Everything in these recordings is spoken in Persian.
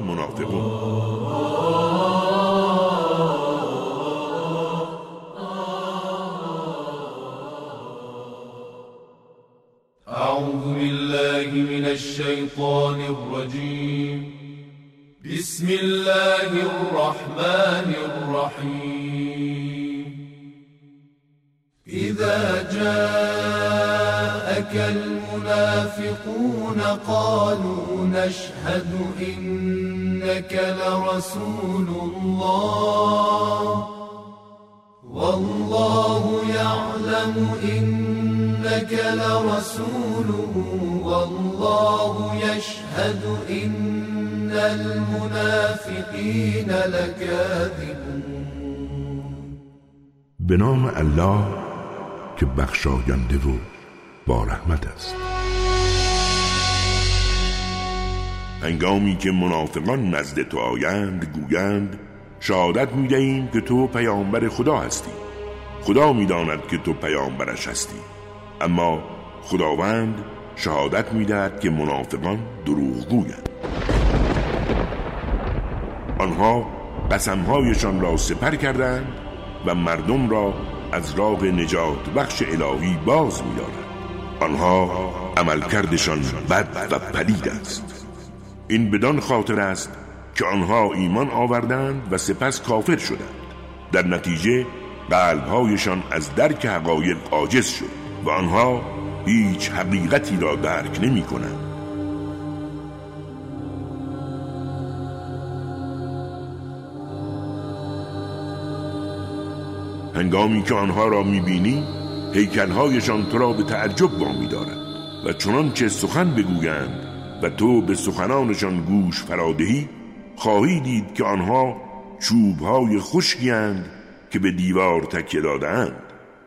هم أعوذ بالله من الشيطان الرجيم. بسم الله الرحمن الرحيم. إذا جاءك المنافقون قالوا نشهد إن إنك لرسول الله. والله يعلم إنك لرسوله والله يشهد إن المنافقين لكاذبون. به الله که بخشاینده و با رحمت است. هنگامی که منافقان نزد تو آیند گویند شهادت می‌دهیم که تو پیامبر خدا هستی. خدا می‌داند که تو پیامبرش هستی. اما خداوند شهادت می‌دهد که منافقان دروغ گویند آنها قسمهایشان را سپر کردند و مردم را از راه نجات بخش الهی باز می‌دارند. آنها عملکردشان بد و پلید است. این بدان خاطر است که آنها ایمان آوردند و سپس کافر شدند. در نتیجه قلبهایشان از درک حقایق عاجز شد و آنها هیچ حقیقتی را درک نمی کنند. هنگامی که آنها را می‌بینی هیکلهایشان تو را به تعجب وامی دارد و چنانچه سخن بگویند و تو به سخنانشان گوش فرادهی خواهی دید که آنها چوبهای خشکیاند که به دیوار تکیه دادهاند.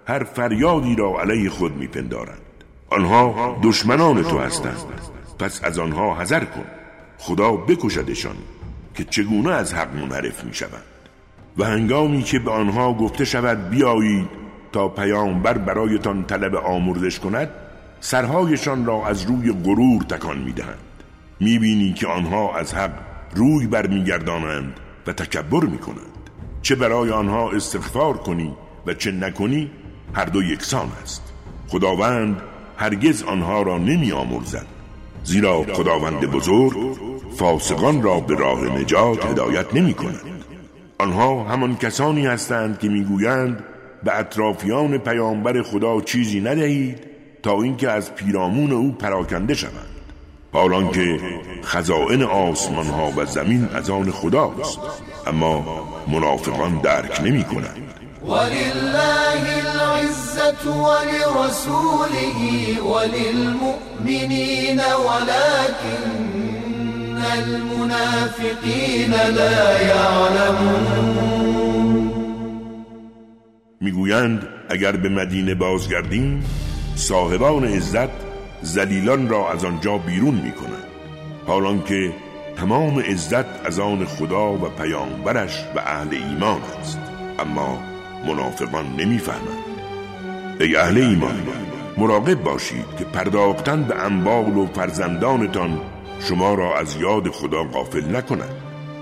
هر فریادی را علیه خود میپندارند. آنها دشمنان تو هستند. پس از آنها حذر کن. خدا بکشدشان که چگونه از حق منحرف می‌شوند. و هنگامی که به آنها گفته شود بیایید تا پیامبر برایتان طلب آمرزش کند سرهایشان را از روی غرور تکان می‌دهند. می‌بینی که آنها از حق روی برمیگردانند و تکبر می‌کنند. چه برای آنها استغفار کنی و چه نکنی هر دو یکسان است. خداوند هرگز آنها را نمی آمرزد زیرا خداوند بزرگ فاسقان را به راه نجات هدایت نمی کند آنها همان کسانی هستند که می‌گویند به اطرافیان پیامبر خدا چیزی ندهید تا اینکه از پیرامون او پراکنده شوند. حالان که خزائن آسمان ها و زمین از آن خداست اما منافقان درک نمی کنند ولله العزة ولرسوله وللمؤمنين ولكن المنافقين لا يعلمون. می‌گویند اگر به مدینه بازگردیم صاحبان عزت زلیلان را از آنجا بیرون می‌کنند. حالان که تمام عزت از آن خدا و پیامبرش و اهل ایمان است. اما منافقان نمی‌فهمند. ای اهل ایمان مراقب باشید که پرداختن به انبال و فرزندانتان شما را از یاد خدا غافل نکند.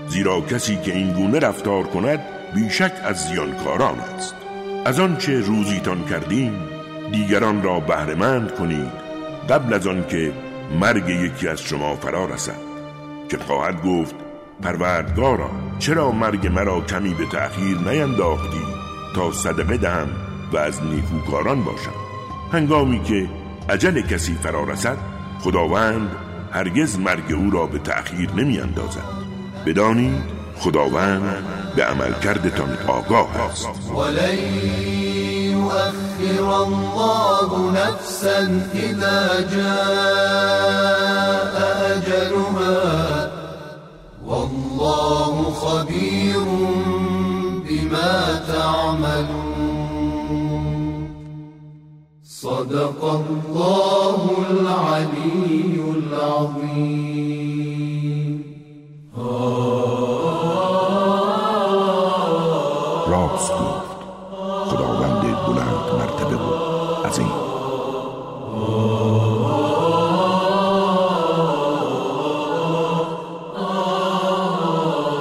زیرا کسی که این گونه رفتار کند بیشک از زیانکاران است. از آنچه روزیتان کردیم دیگران را بهرهمند کنید قبل از آن که مرگ یکی از شما فرا رسد که خواهد گفت پروردگارا چرا مرگ مرا کمی به تأخیر نینداختی تا صدقه دهم و از نیکوکاران باشم؟ هنگامی که عجل کسی فرا رسد خداوند هرگز مرگ او را به تأخیر نمی اندازد بدانید خداوند به عمل کردتان آگاه است. يؤخر الله نفسا إذا جاء أجلها. والله خبير بما تعملون. صدق الله العلي العظيم. بلند مرتبه و عظیم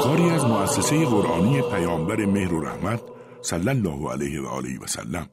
کاری از مؤسسه قرآنی پیامبر مهر و رحمت صلی الله علیه و آله و سلم.